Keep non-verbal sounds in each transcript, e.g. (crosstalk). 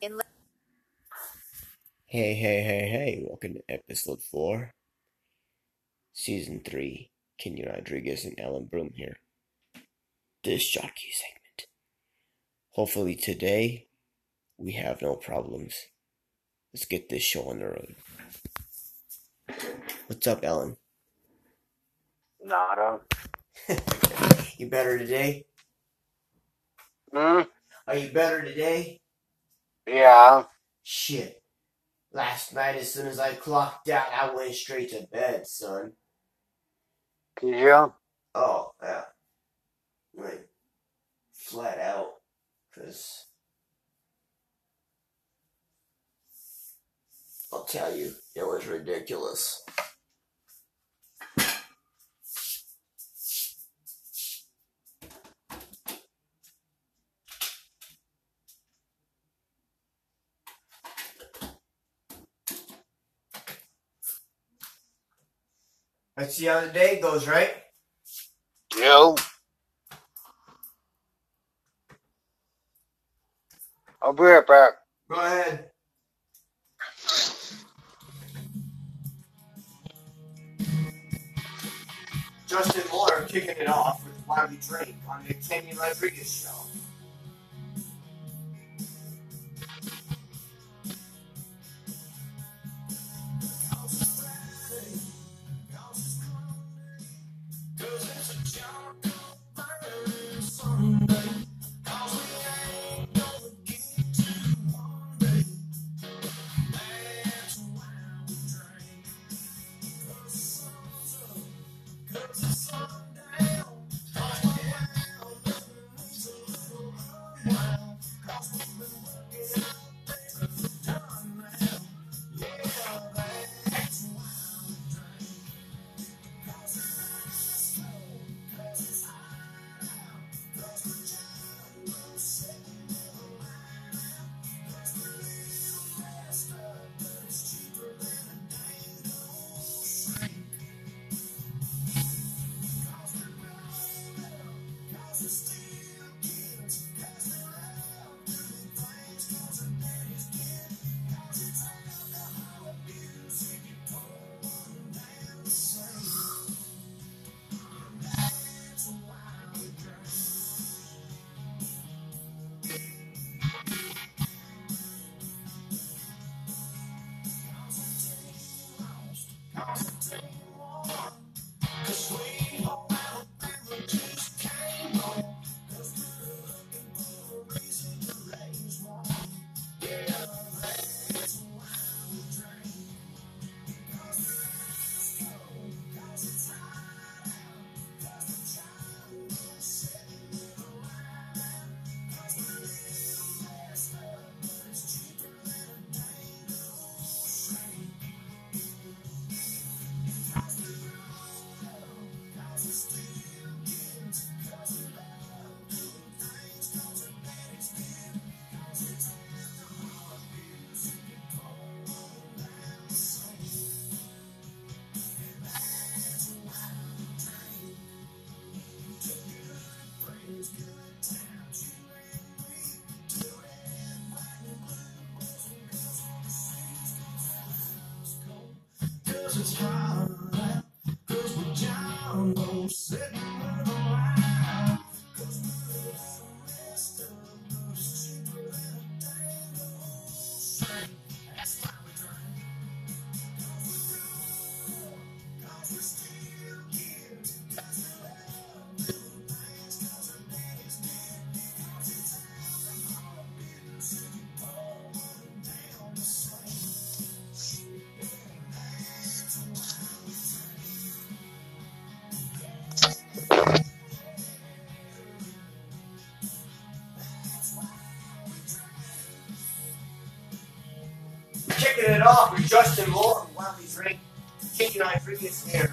In Hey, hey, hey, hey, welcome to episode 4, season 3. Kenny Rodriguez and Alan Broom here. Disc jockey segment. Hopefully today we have no problems. Let's get this show on the road. What's up, Alan? Nada. (laughs) You better today? Hmm? Are you better today? Yeah. Shit. Last night, as soon as I clocked out, I went straight to bed, son. Did you? Oh, yeah. Went flat out. Because I'll tell you, it was ridiculous. Let's see how the day goes, right? Yo. I'll be right back. Go ahead. Justin Moore kicking it off with We Drink on the Kenny Rodriguez show. Kicking Justin and Why We Drink. Kenny Rodriguez here.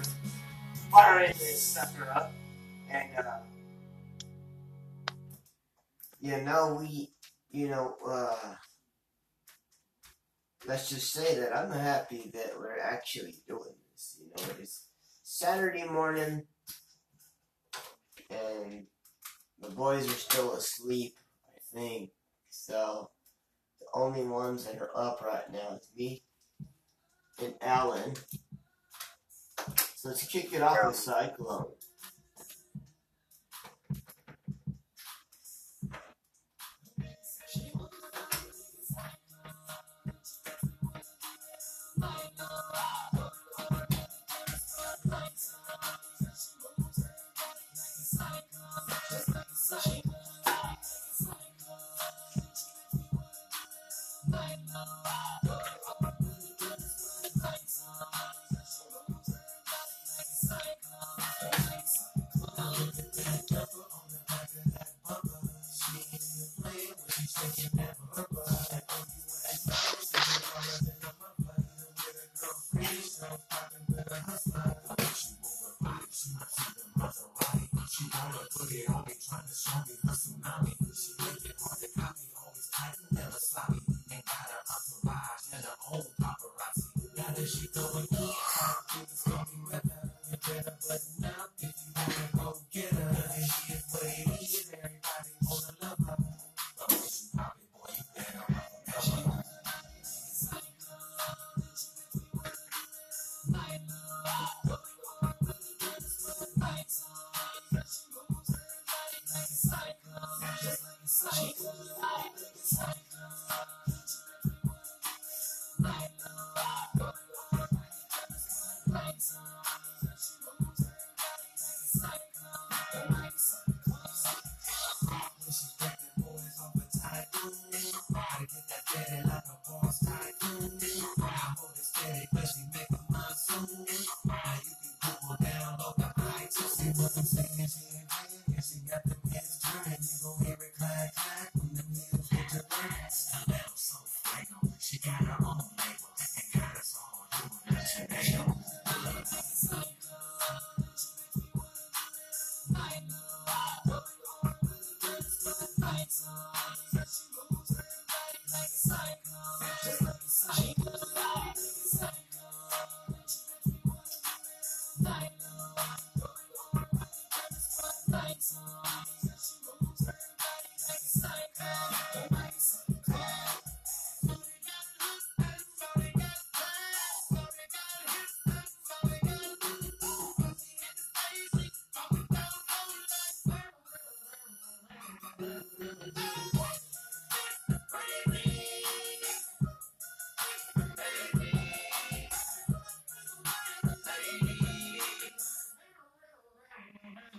Yes.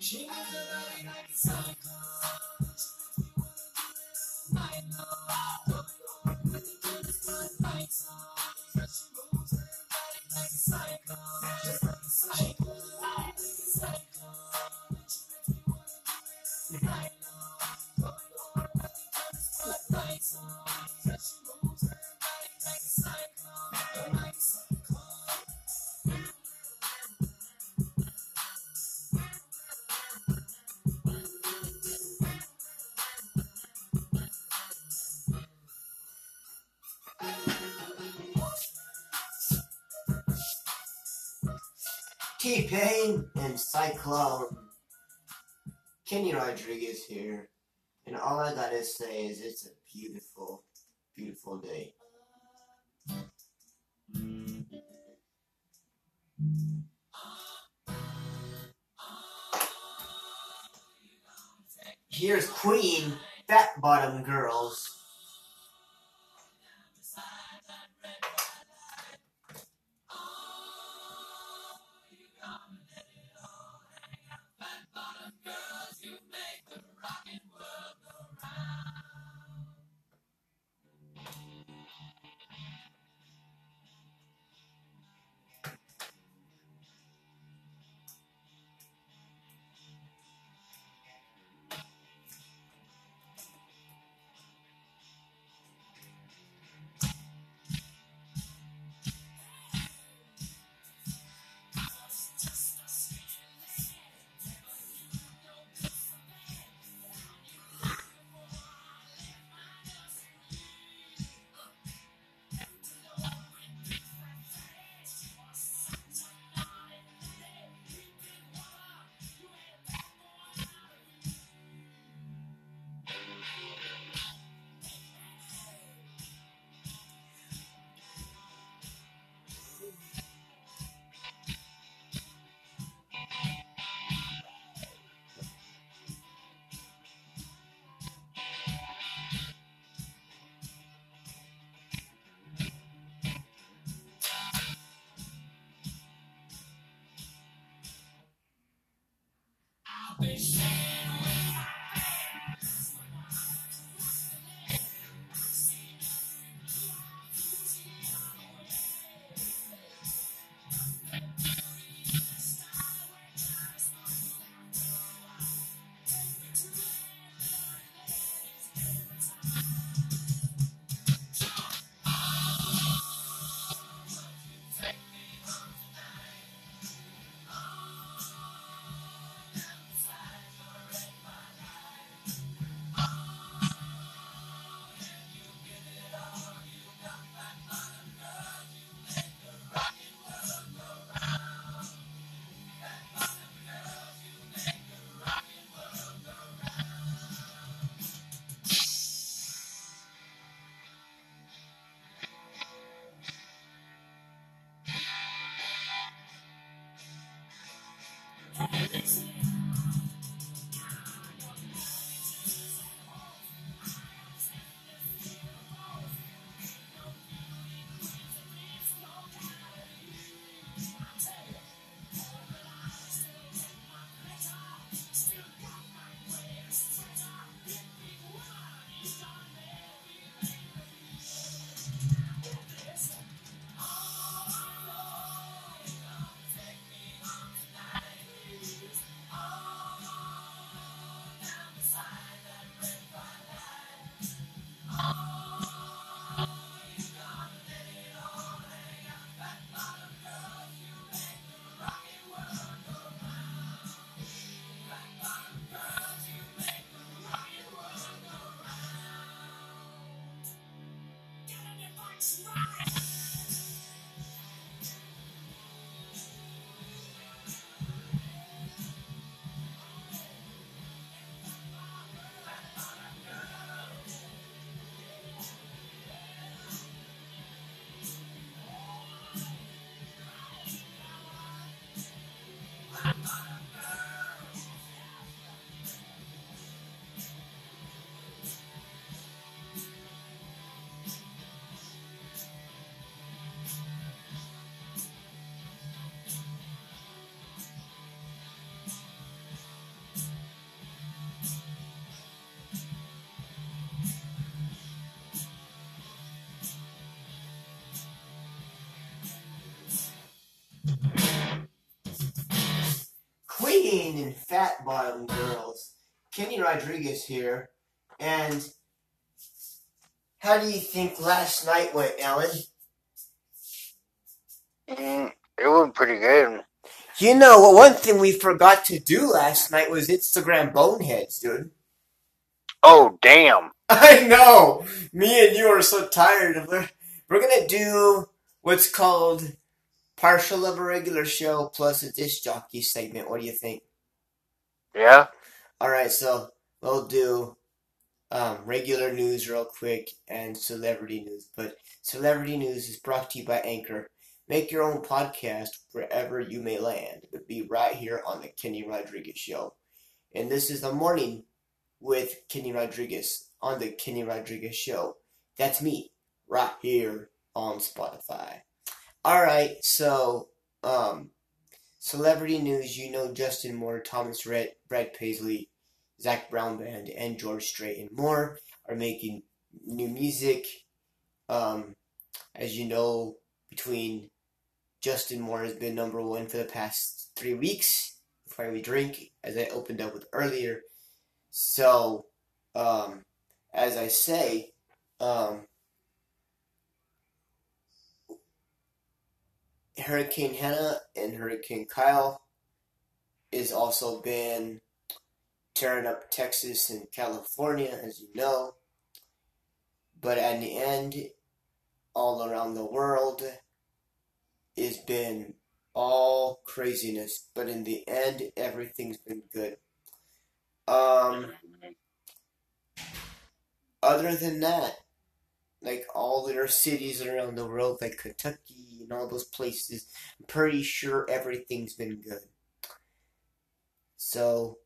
T Pain and Cyclone. Kenny Rodriguez here. And all I gotta say is it's a beautiful, beautiful day. Here's Queen, Fat Bottom Girls. be say. Queen and Fat Bottom Girls. Kenny Rodriguez here. And how do you think last night went, Alan? Mm, it went pretty good. You know, one thing we forgot to do last night was Instagram boneheads, dude. Oh, damn. (laughs) I know! Me and you are so tired. of it. we're gonna do what's called partial of a regular show plus a disc jockey segment. What do you think? Yeah? Alright, so we'll do um, regular news real quick and celebrity news. But celebrity news is brought to you by Anchor. Make your own podcast wherever you may land, but be right here on the Kenny Rodriguez Show. And this is the morning with Kenny Rodriguez on the Kenny Rodriguez Show. That's me, right here on Spotify. Alright, so, um, celebrity news, you know Justin Moore, Thomas Rhett, Brad Paisley, Zac Brown Band, and George Strait and more are making new music. Um, as you know, between Justin Moore has been number one for the past three weeks. Before we drink, as I opened up with earlier. So, um, as I say, um, Hurricane Hannah and Hurricane Kyle is also been tearing up Texas and California, as you know. But at the end, all around the world, it's been all craziness. But in the end, everything's been good. Um, other than that, like all their cities around the world, like Kentucky and all those places, I'm pretty sure everything's been good. So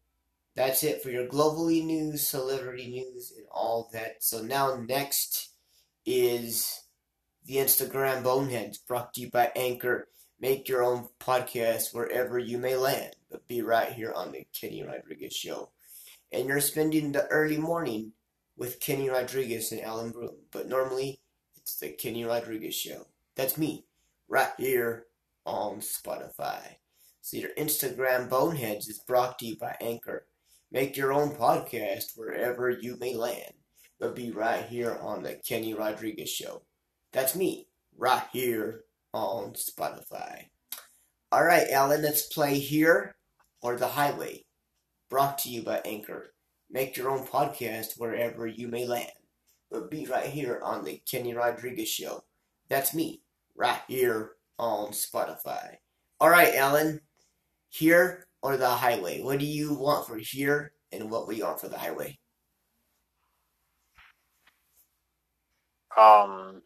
that's it for your globally news, celebrity news, and all that. So now next is the Instagram Boneheads brought to you by Anchor. Make your own podcast wherever you may land, but be right here on the Kenny Rodriguez Show. And you're spending the early morning with Kenny Rodriguez and Alan Broom, but normally it's the Kenny Rodriguez Show. That's me, right here on Spotify. So your Instagram Boneheads is brought to you by Anchor. Make your own podcast wherever you may land, but be right here on the Kenny Rodriguez Show. That's me, right here on Spotify. All right, Alan, let's play Here or the Highway. Brought to you by Anchor. Make your own podcast wherever you may land, but be right here on the Kenny Rodriguez Show. That's me, right here on Spotify. All right, Alan, Here or the Highway? What do you want for Here, and what we want for the Highway? Um,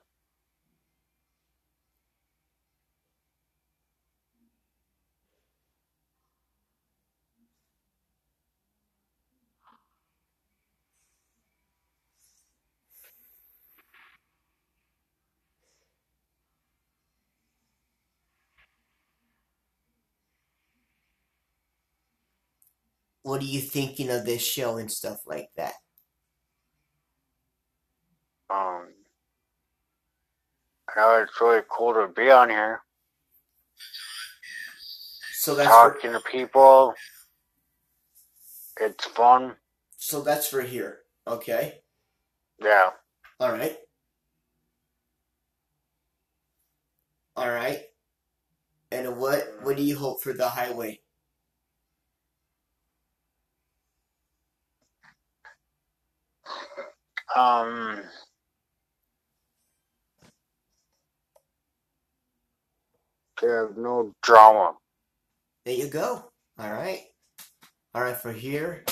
What are you thinking of this show and stuff like that? um, I know it's really cool to be on here, So that's for, talking to people. It's fun. so that's for here. Okay. Yeah. All right. All right. And what what do you hope for the highway? Um, Have no drama. There you go. All right. All right, for here,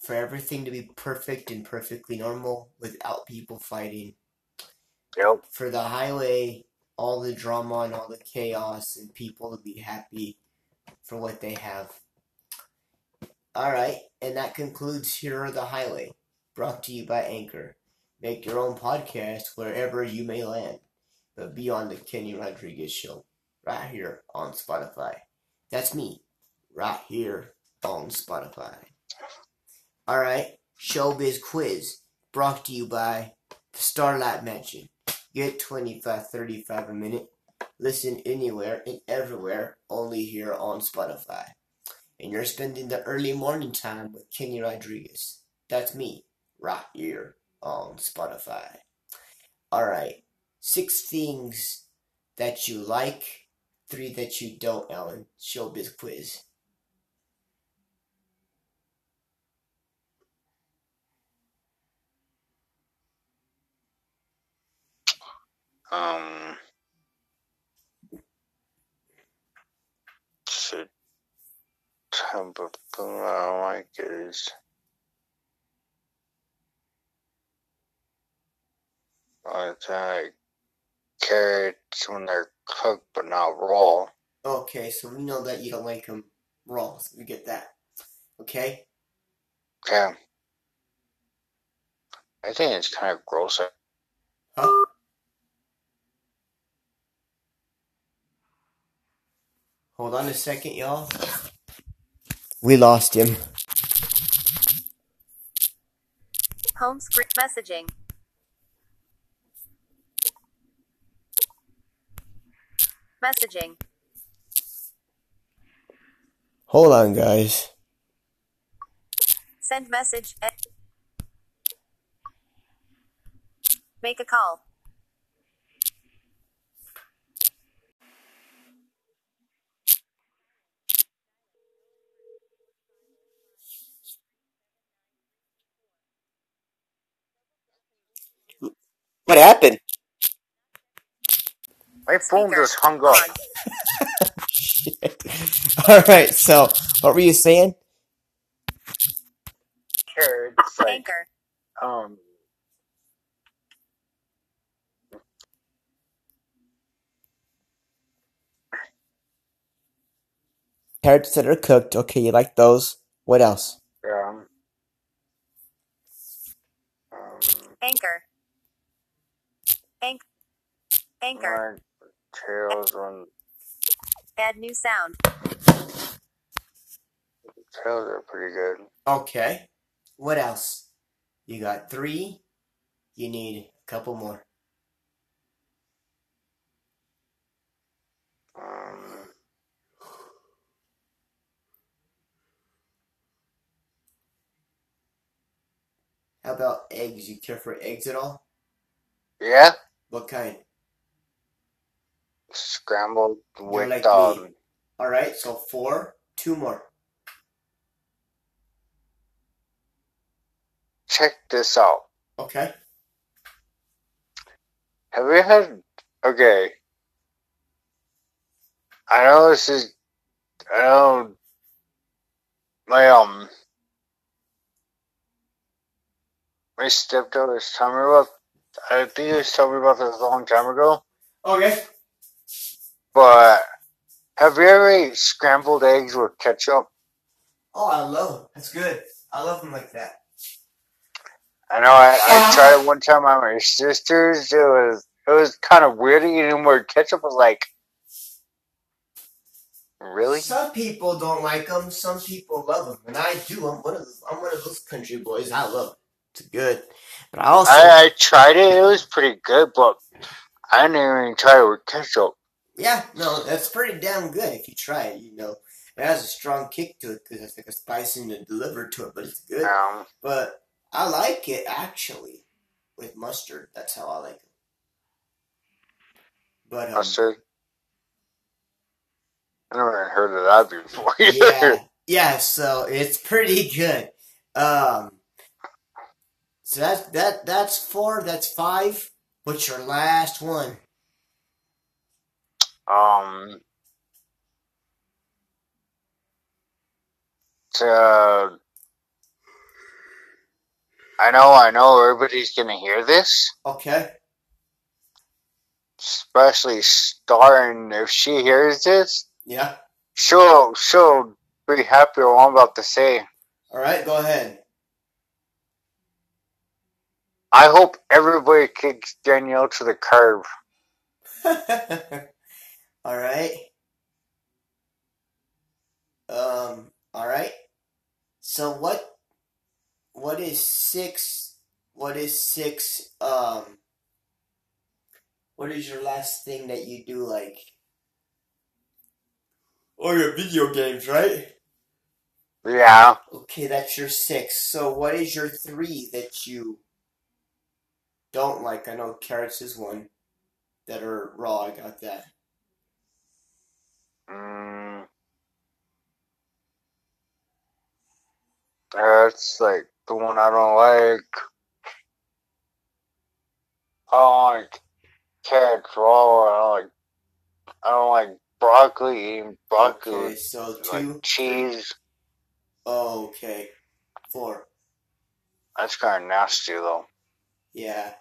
for everything to be perfect and perfectly normal without people fighting. Yep. For the highway, all the drama and all the chaos and people to be happy for what they have. All right, and that concludes Here are the Highway, brought to you by Anchor. Make your own podcast wherever you may land, but be on the Kenny Rodriguez Show, right here on Spotify. That's me, right here on Spotify. All right, Showbiz Quiz, brought to you by the Starlight Mansion. Get 25 35 a minute. Listen anywhere and everywhere, only here on Spotify. And you're spending the early morning time with Kenny Rodriguez. That's me, right here on Spotify. Alright, six things that you like, three that you don't, Alan. Showbiz quiz. Um. The type of I like is. I like carrots when they're cooked but not raw. Okay, so we know that you don't like them raw, so we get that. Okay? Yeah. I think it's kind of gross. Huh? Hold on a second, y'all. We lost him. Home screen messaging. Messaging. Hold on, guys. Send message. Make a call. What happened? My phone just hung up. (laughs) Alright, so what were you saying? Carrots, like, Anchor. um, Carrots that are cooked. Okay, you like those. What else? yeah. Um, Anchor. Anch- Anchor. my tails when Add new sound. tails are pretty good. Okay. What else? You got three. You need a couple more. Um, How about eggs? You care for eggs at all? yeah, What kind? scrambled with like um, me. Alright, so four. Two more. check this out. Okay. Have you had? Okay. I know this is. I know. My um. My stepdaughter's me about. I think you told me about this a long time ago. Oh, okay. But have you ever ate scrambled eggs with ketchup? Oh, I love them. That's good. I love them like that. I know. I, I tried it one time at my sister's. It was it was kind of weird eating where ketchup was like. Really? Some people don't like them. Some people love them, and I do. I'm one of those, I'm one of those country boys. I love it. It's good. But I also I, I tried it. It was pretty good, but I didn't even try it with ketchup. yeah, no, that's pretty damn good if you try it. You know, it has a strong kick to it because it's like a spice in the deliver to it, but it's good. Um, But I like it actually with mustard. That's how I like it. But um, mustard. I never heard of that before. (laughs) either. yeah, yeah. So it's pretty good. Um, so that's that. That's four. That's five. What's your last one? Um, to, I know, I know everybody's gonna hear this, Okay. especially Star, and if she hears this, Yeah. she'll, she'll be happy with what I'm about to say. All right. Go ahead. I hope everybody kicks Danielle to the curb. (laughs) all right. Um. All right. So what? What is six? What is six? Um. What is your last thing that you do like? Or your video games, right? Yeah, Okay, that's your six. So what is your three that you don't like? I know carrots is one that are raw. I got that. mm, that's like the one I don't like. I don't like carrots raw. I don't like. I don't like broccoli. Eating broccoli Okay, so like two. cheese. Oh, okay, four. That's kind of nasty though. Yeah.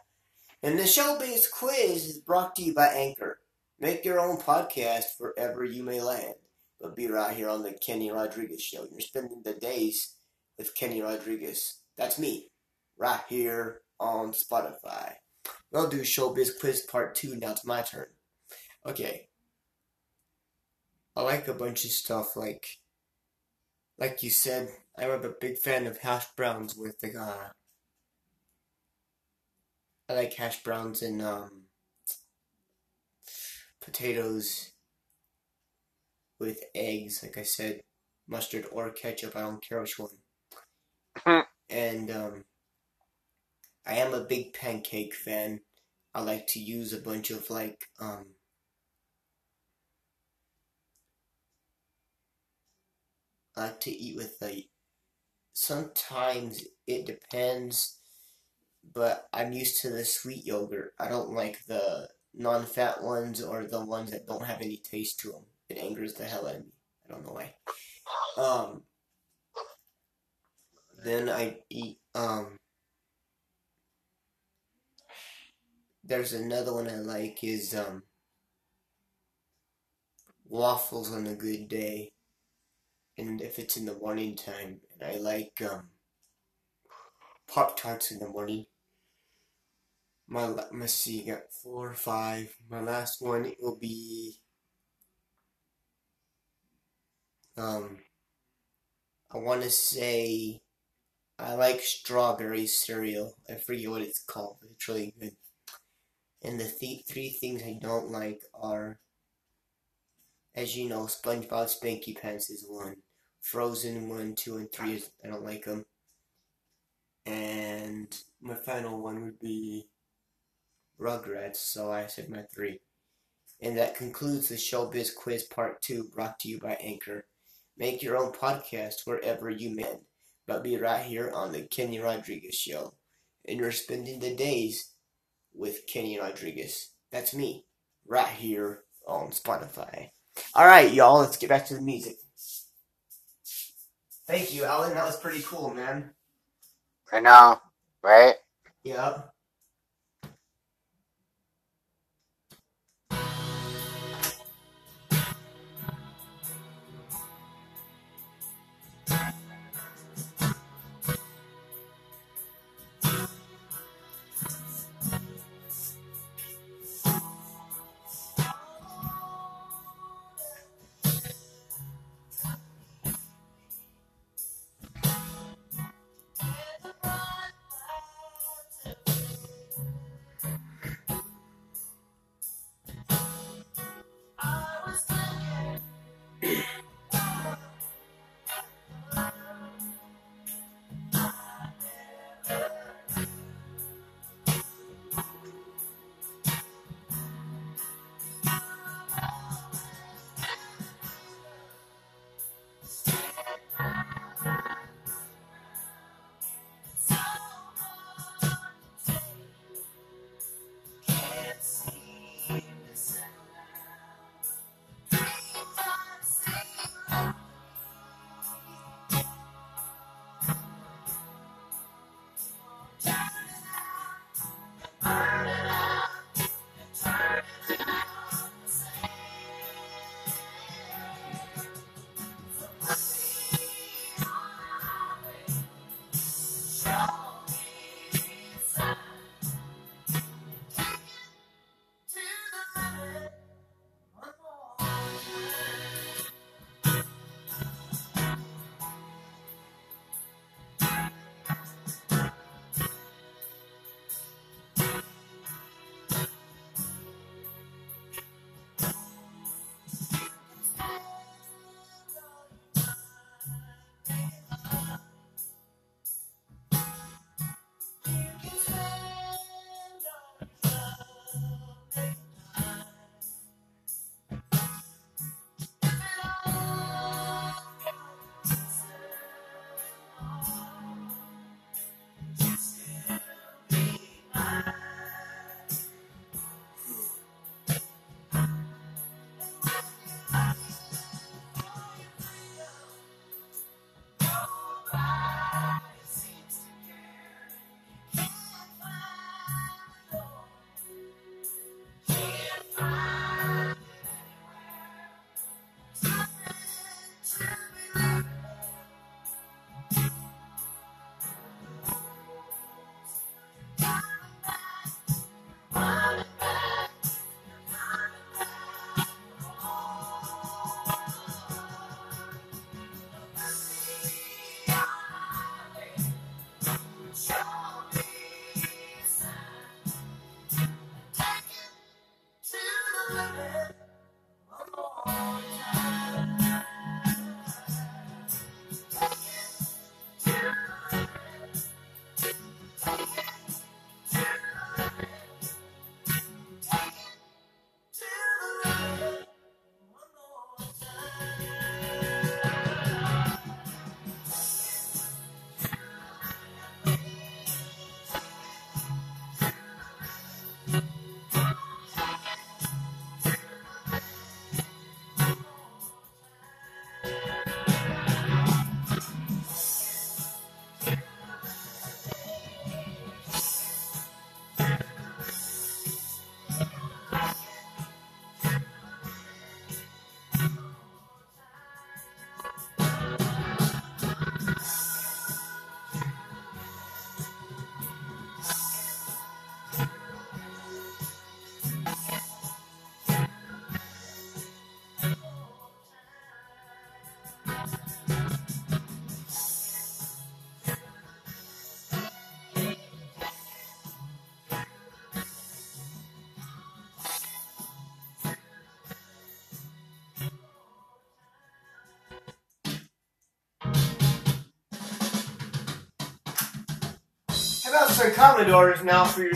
And the Showbiz Quiz is brought to you by Anchor. Make your own podcast wherever you may land. But be right here on the Kenny Rodriguez Show. You're spending the days with Kenny Rodriguez. That's me. Right here on Spotify. We'll do Showbiz Quiz Part 2. Now it's my turn. Okay. I like a bunch of stuff like like you said, I'm a big fan of hash browns with the uh, I like hash browns and um, potatoes with eggs, like I said, mustard or ketchup. I don't care which one. and um, I am a big pancake fan. I like to use a bunch of like um, I like to eat with like sometimes it depends but I'm used to the sweet yogurt. I don't like the non-fat ones or the ones that don't have any taste to them. It angers the hell out of me. I don't know why. Um. Then I eat. Um. There's another one I like is um. Waffles on a good day, and if it's in the morning time, and I like um. Pop Tarts in the morning. My let's see, got four or five. My last one will be um. I want to say I like strawberry cereal. I forget what it's called, but it's really good. And the th- three things I don't like are, as you know, SpongeBob Spanky Pants is one. Frozen one, two, and three is I don't like them. And my final one would be Rugrats, so I said my three. And that concludes the Showbiz Quiz Part 2 brought to you by Anchor. Make your own podcast wherever you may, but be right here on the Kenny Rodriguez Show. And you're spending the days with Kenny Rodriguez. That's me, right here on Spotify. Alright, y'all, let's get back to the music. Thank you, Alan. That was pretty cool, man. I know, right? Yep. About some Commodores now for your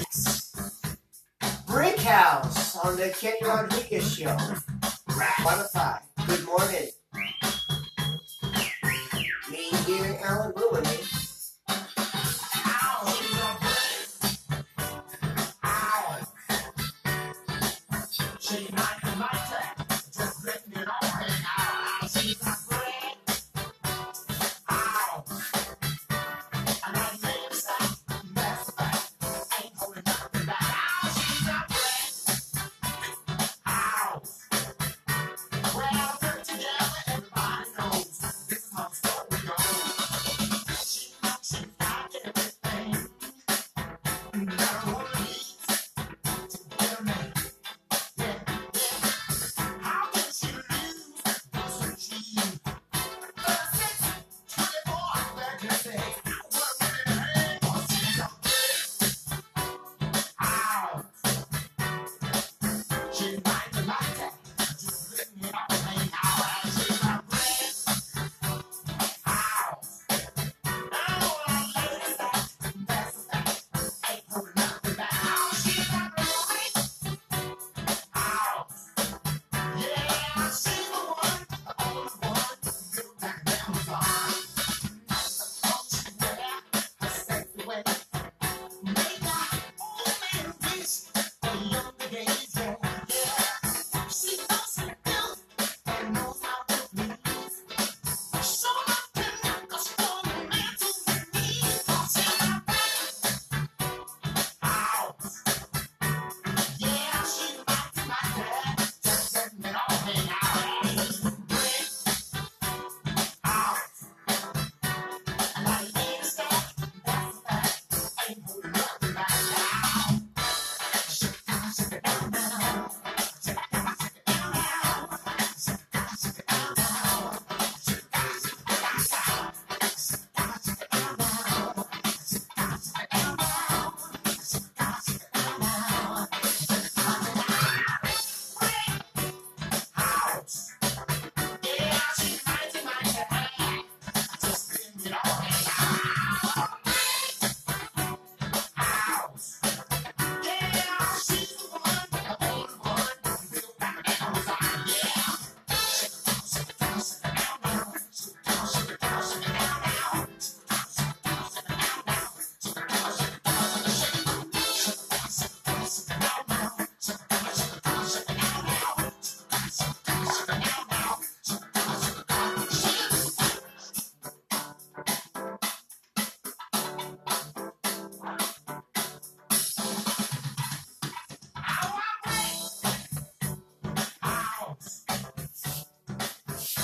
Brick House on the Kenny Rodriguez Show? Spotify. Good morning. Me here, Alan Broom.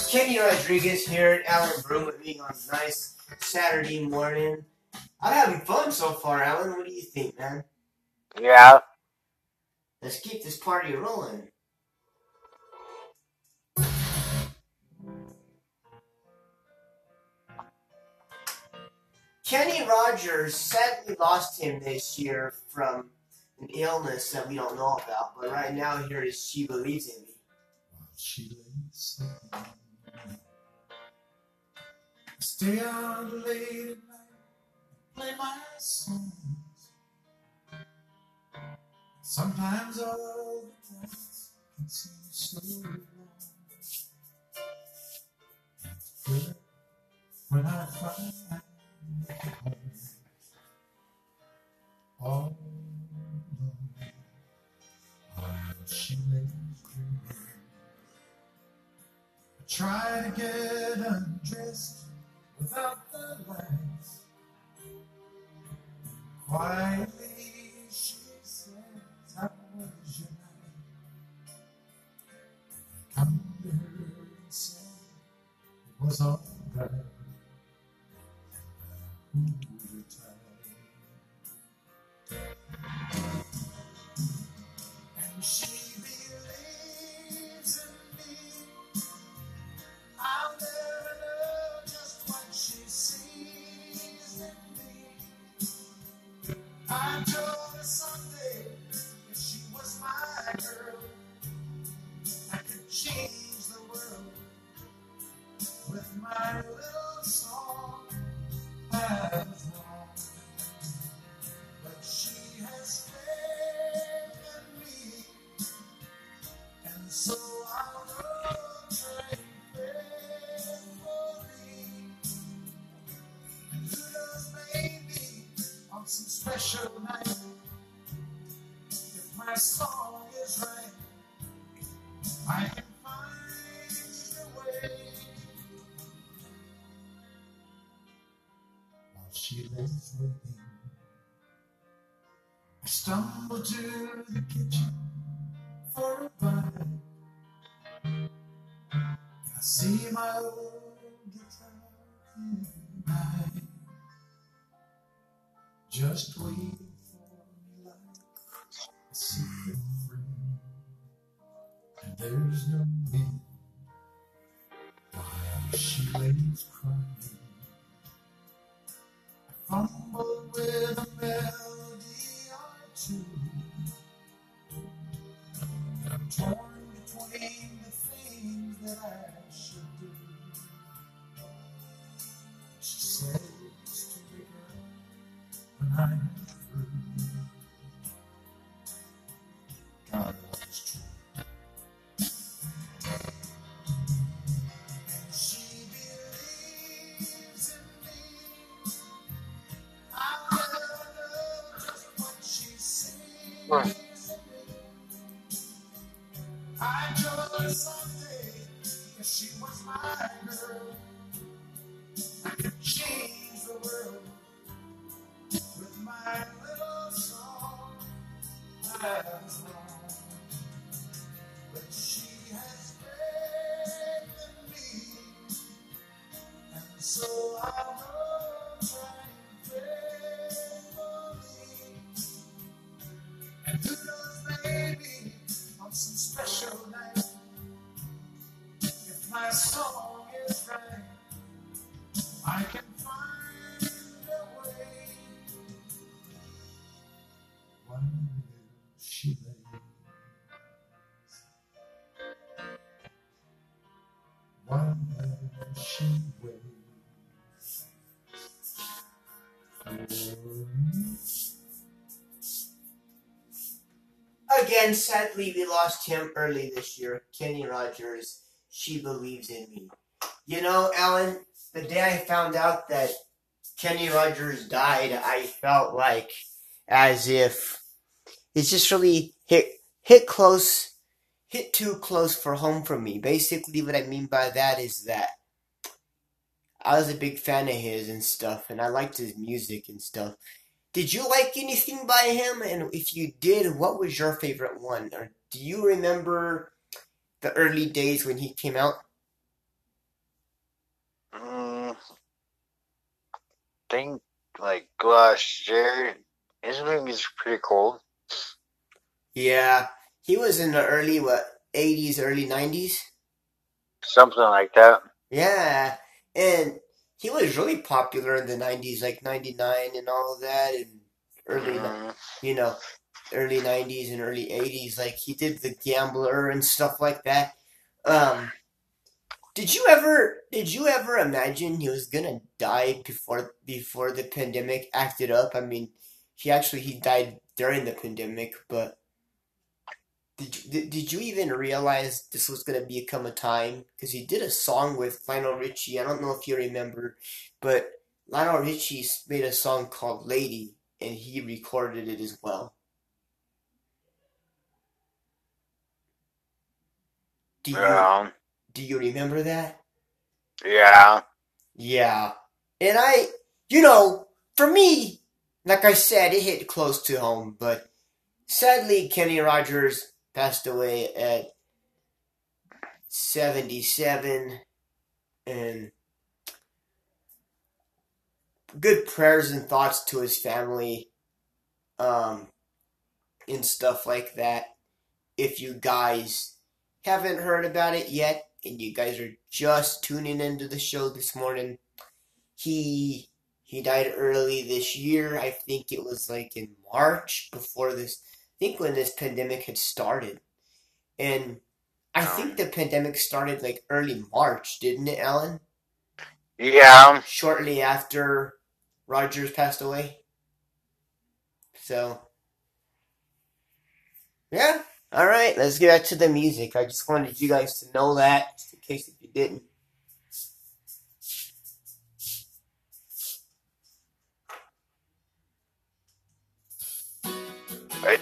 Kenny Rodriguez here at Alan Broom with me on a nice Saturday morning. I'm having fun so far, Alan. What do you think, man? Yeah. Let's keep this party rolling. Kenny Rogers sadly lost him this year from an illness that we don't know about. But right now, here is She Believes in Me. while she lay sleeping. Stay out late at night, play my songs. Sometimes all the nights can seem so long. When I find home all alone she lays try to get undressed without the lights. Quietly she says, How was your night? I come to her and say, It was all right. Waiting, I stumble to the kitchen for a bite. And I see my old guitar in my just waiting for me like a secret friend. And there's no Fumble with a melody or two. I'm torn between the things that I Again, sadly, we lost him early this year. Kenny Rogers, She Believes in Me. You know, Alan, the day I found out that Kenny Rogers died, I felt like as if it's just really hit hit close, hit too close for home for me. Basically, what I mean by that is that I was a big fan of his and stuff, and I liked his music and stuff. Did you like anything by him? And if you did, what was your favorite one? Or do you remember the early days when he came out? Mm, think like last year, his movies are pretty cool. Yeah, he was in the early what eighties, early nineties. Something like that. Yeah, and he was really popular in the nineties, like ninety nine and all of that, and early, Mhm. you know. early '90s and early '80s. Like he did the Gambler and stuff like that. Um, did you ever did you ever imagine he was gonna die before before the pandemic acted up? I mean, he actually he died during the pandemic, but did you, did, did you even realize this was gonna become a time? Because he did a song with Lionel Richie. I don't know if you remember, but Lionel Richie made a song called "Lady," and he recorded it as well. Do you Yeah. do you remember that? Yeah. Yeah. And I, you know, for me, like I said, it hit close to home, but sadly, Kenny Rogers passed away at 77, and good prayers and thoughts to his family, um, and stuff like that. If you guys haven't heard about it yet, and you guys are just tuning into the show this morning, he he died early this year. I think it was like in March before this. Think when this pandemic had started, and I think the pandemic started like early March, didn't it, Alan? Yeah. Shortly after Rogers passed away. So, yeah. All right, let's get back to the music. I just wanted you guys to know that, just in case if you didn't. Right.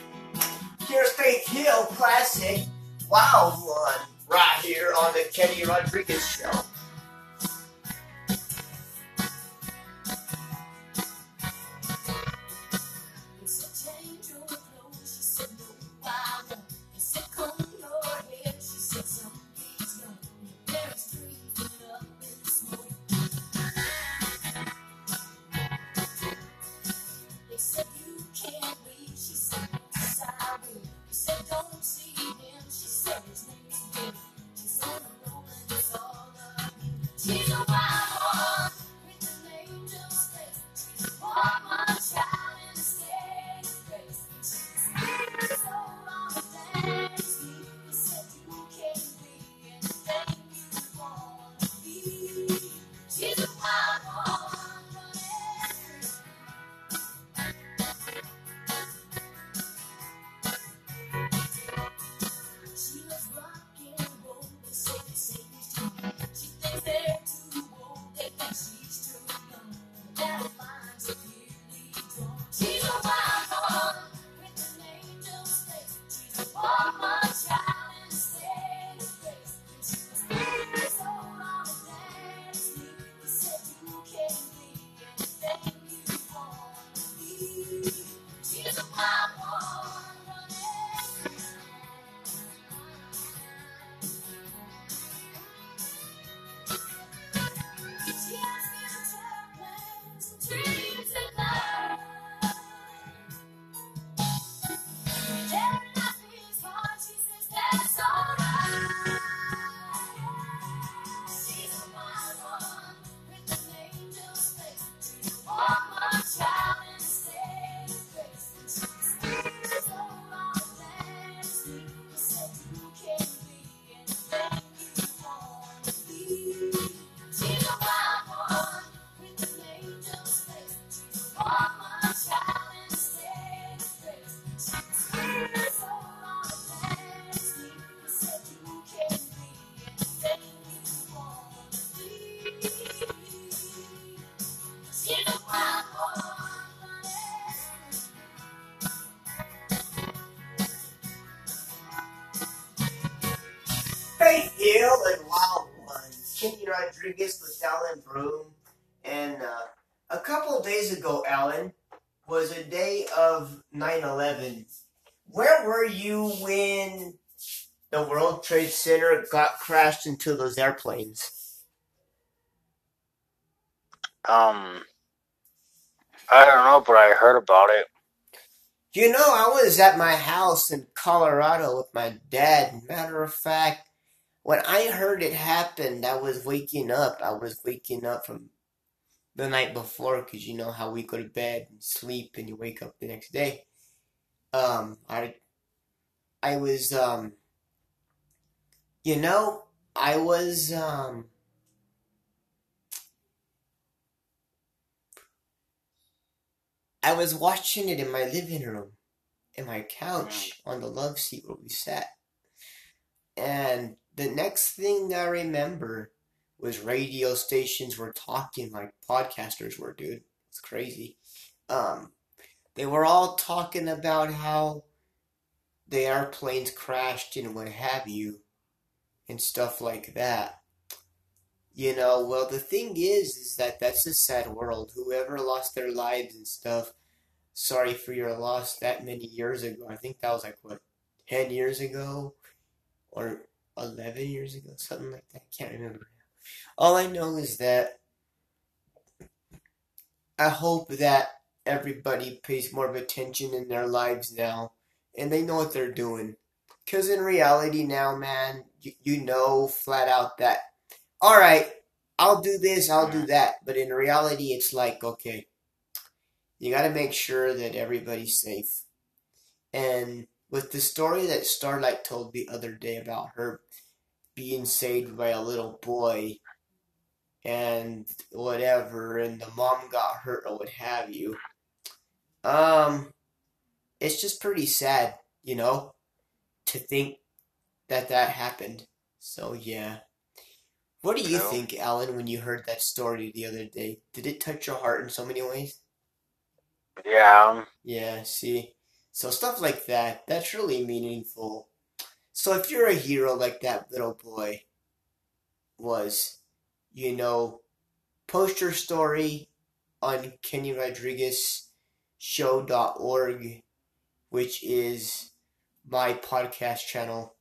Here's Hill classic Wild One right here on the Kenny Rodriguez show. Alan Broom. And uh, a couple days ago, Alan, was a day of 9 11. Where were you when the World Trade Center got crashed into those airplanes? Um. I don't know, but I heard about it. You know, I was at my house in Colorado with my dad. Matter of fact, when I heard it happened, I was waking up. I was waking up from the night before because you know how we go to bed and sleep and you wake up the next day. Um, I, I was, um, you know, I was, um, I was watching it in my living room, in my couch, on the love seat where we sat. And the next thing I remember was radio stations were talking like podcasters were, dude. It's crazy. Um, they were all talking about how the airplanes crashed and what have you, and stuff like that. You know, well, the thing is, is that that's a sad world. Whoever lost their lives and stuff, sorry for your loss that many years ago. I think that was like, what, 10 years ago? Or 11 years ago? Something like that. I can't remember. All I know is that I hope that everybody pays more of attention in their lives now and they know what they're doing. Because in reality now, man, you, you know flat out that, all right, I'll do this, I'll do that. But in reality, it's like, okay, you got to make sure that everybody's safe. And with the story that Starlight told the other day about her being saved by a little boy and whatever, and the mom got hurt or what have you, um, it's just pretty sad, you know, to think that that happened. So yeah. What do you No. think, Alan, when you heard that story the other day? Did it touch your heart in so many ways? Yeah. Yeah, see. So stuff like that, that's really meaningful. So if you're a hero like that little boy was, you know, post your story on Kenny Rodriguez show.org, which is my podcast channel,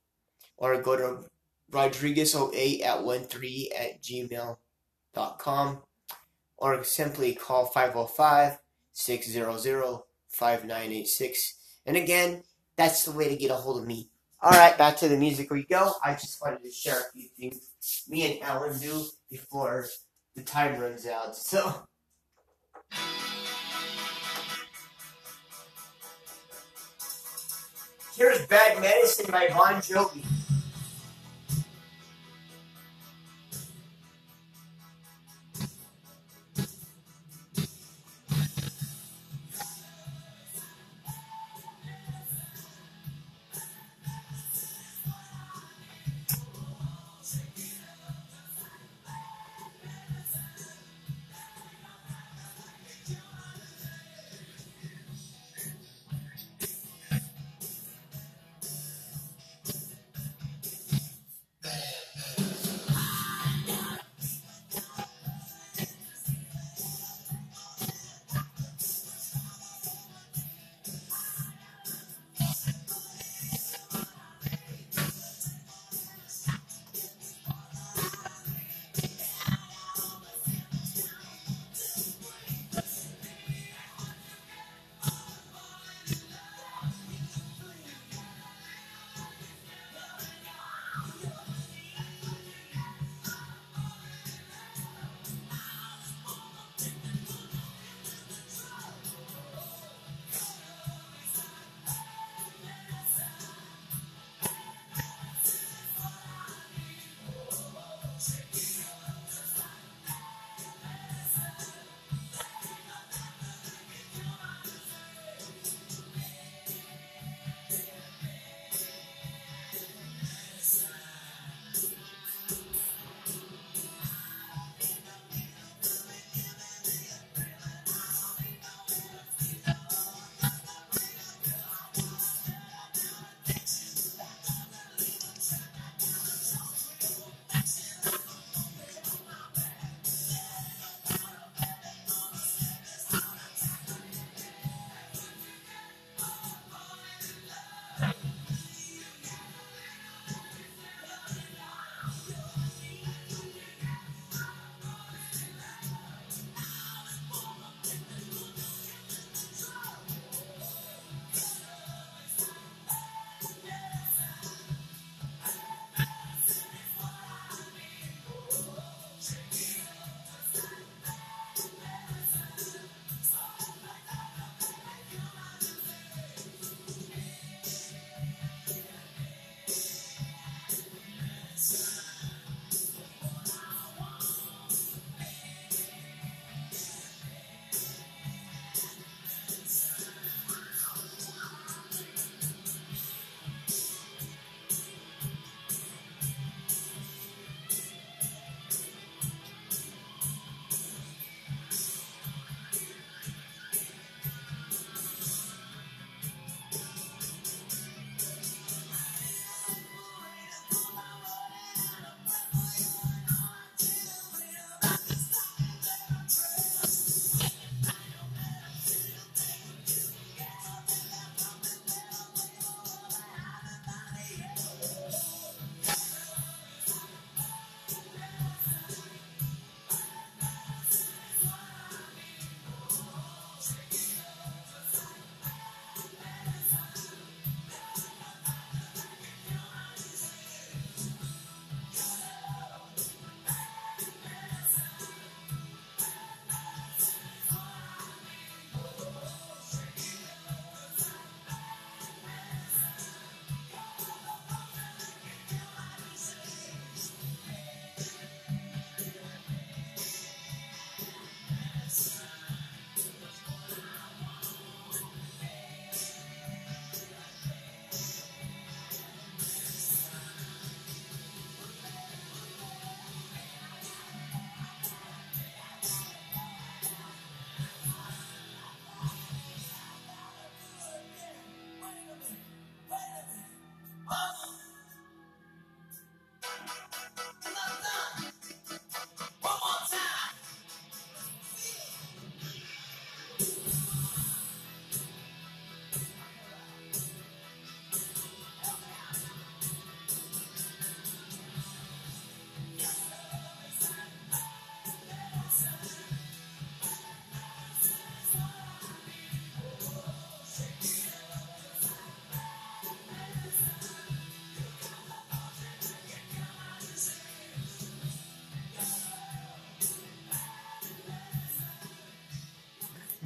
or go to Rodriguez08 at 13 at gmail.com, or simply call 505 600 5986. And again, that's the way to get a hold of me. Alright, back to the music we go. I just wanted to share a few things me and Alan do before the time runs out. So. Here's Bad Medicine by Bon Jovi.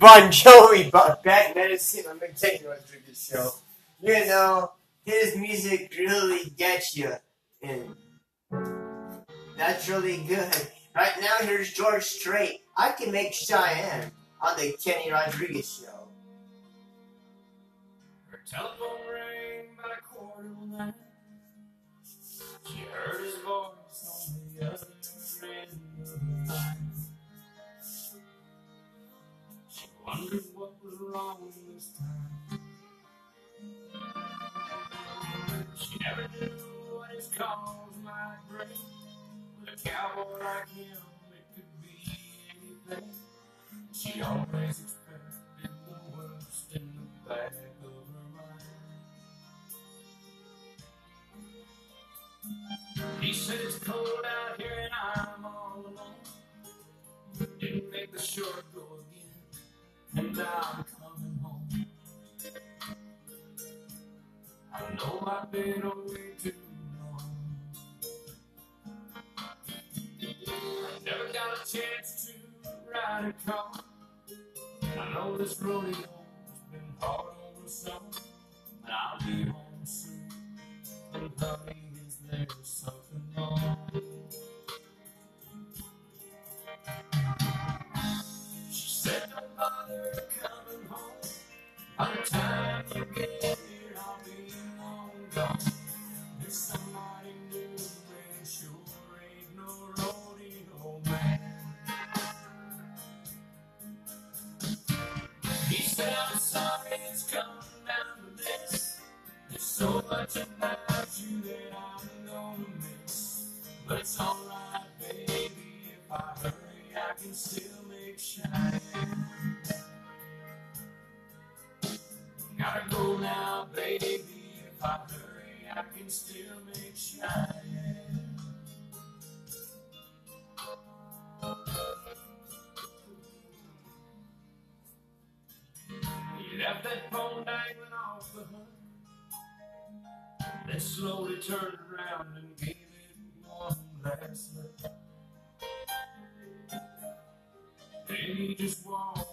Bon Jovi brought back medicine on the Kenny Rodriguez show. You know, his music really gets you, and that's really good. Right now, here's George Strait. I can make Cheyenne on the Kenny Rodriguez show. Him, it could be anything. She always expected the worst in the back of her mind. He it's cold out here and I'm all alone. Didn't make the short go again, and I'm coming home. I know I've been away too never got a chance to ride a car. I know this rodeo's been hard the summer, but I'll be home soon. And honey, is there something wrong? She said, Don't bother coming home. By the time you get here, I'll be long gone. So much about you that I'm gonna miss. But it's alright, baby, if I hurry, I can still make Cheyenne. Gotta go now, baby, if I hurry, I can still make Cheyenne. He left that phone hook. Slowly turned around and gave it one last look. Then he just walked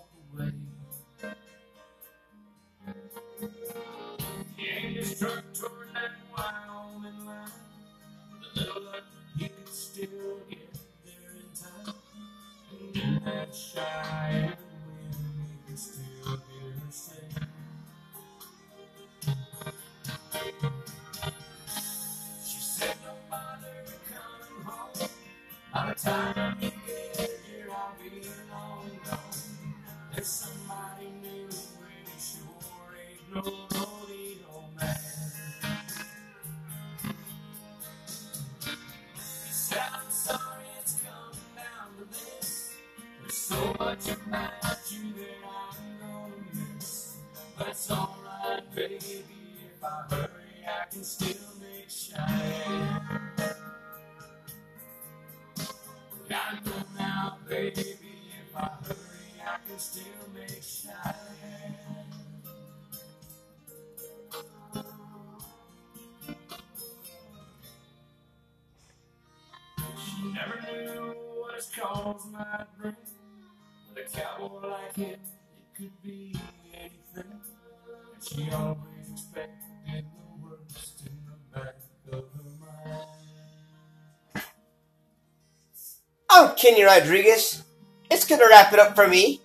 Kenny Rodriguez. It's gonna wrap it up for me.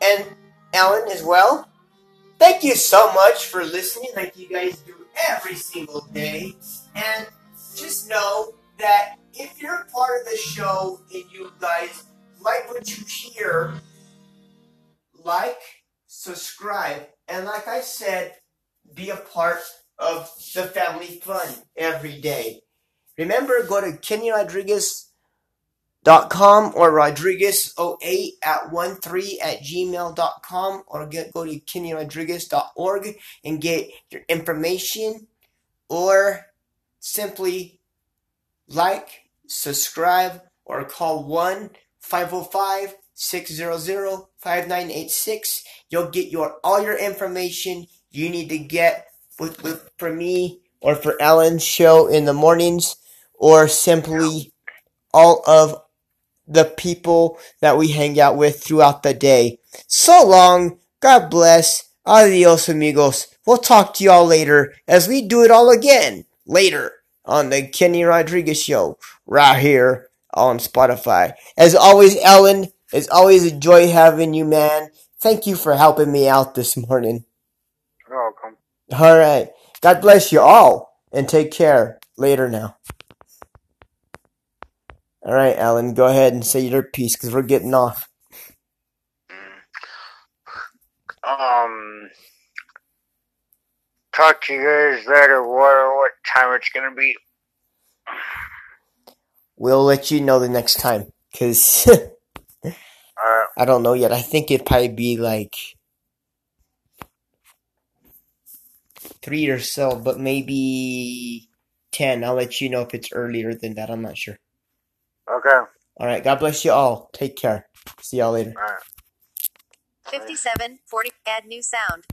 And Ellen as well. Thank you so much for listening, like you guys do every single day. And just know that if you're part of the show and you guys like what you hear, like, subscribe, and like I said, be a part of the family fun every day. Remember, go to Kenny Rodriguez dot com or rodriguez08 at 13 at gmail.com or get go to kennyrodriguez.org and get your information or simply like subscribe or call 1 505 600 5986 you'll get your all your information you need to get with, with for me or for Ellen's show in the mornings or simply all of the people that we hang out with throughout the day. So long. God bless. Adios, amigos. We'll talk to y'all later as we do it all again later on the Kenny Rodriguez Show right here on Spotify. As always, Ellen, it's always a joy having you, man. Thank you for helping me out this morning. You're welcome. All right. God bless you all and take care. Later now. All right, Alan, go ahead and say your piece because we're getting off. Um, talk to you guys later. What what time it's gonna be? We'll let you know the next time because Uh, (laughs) I don't know yet. I think it'd probably be like three or so, but maybe 10. I'll let you know if it's earlier than that. I'm not sure. Okay. All right. God bless you all. Take care. See y'all later. All right. 57, 40. Add new sound.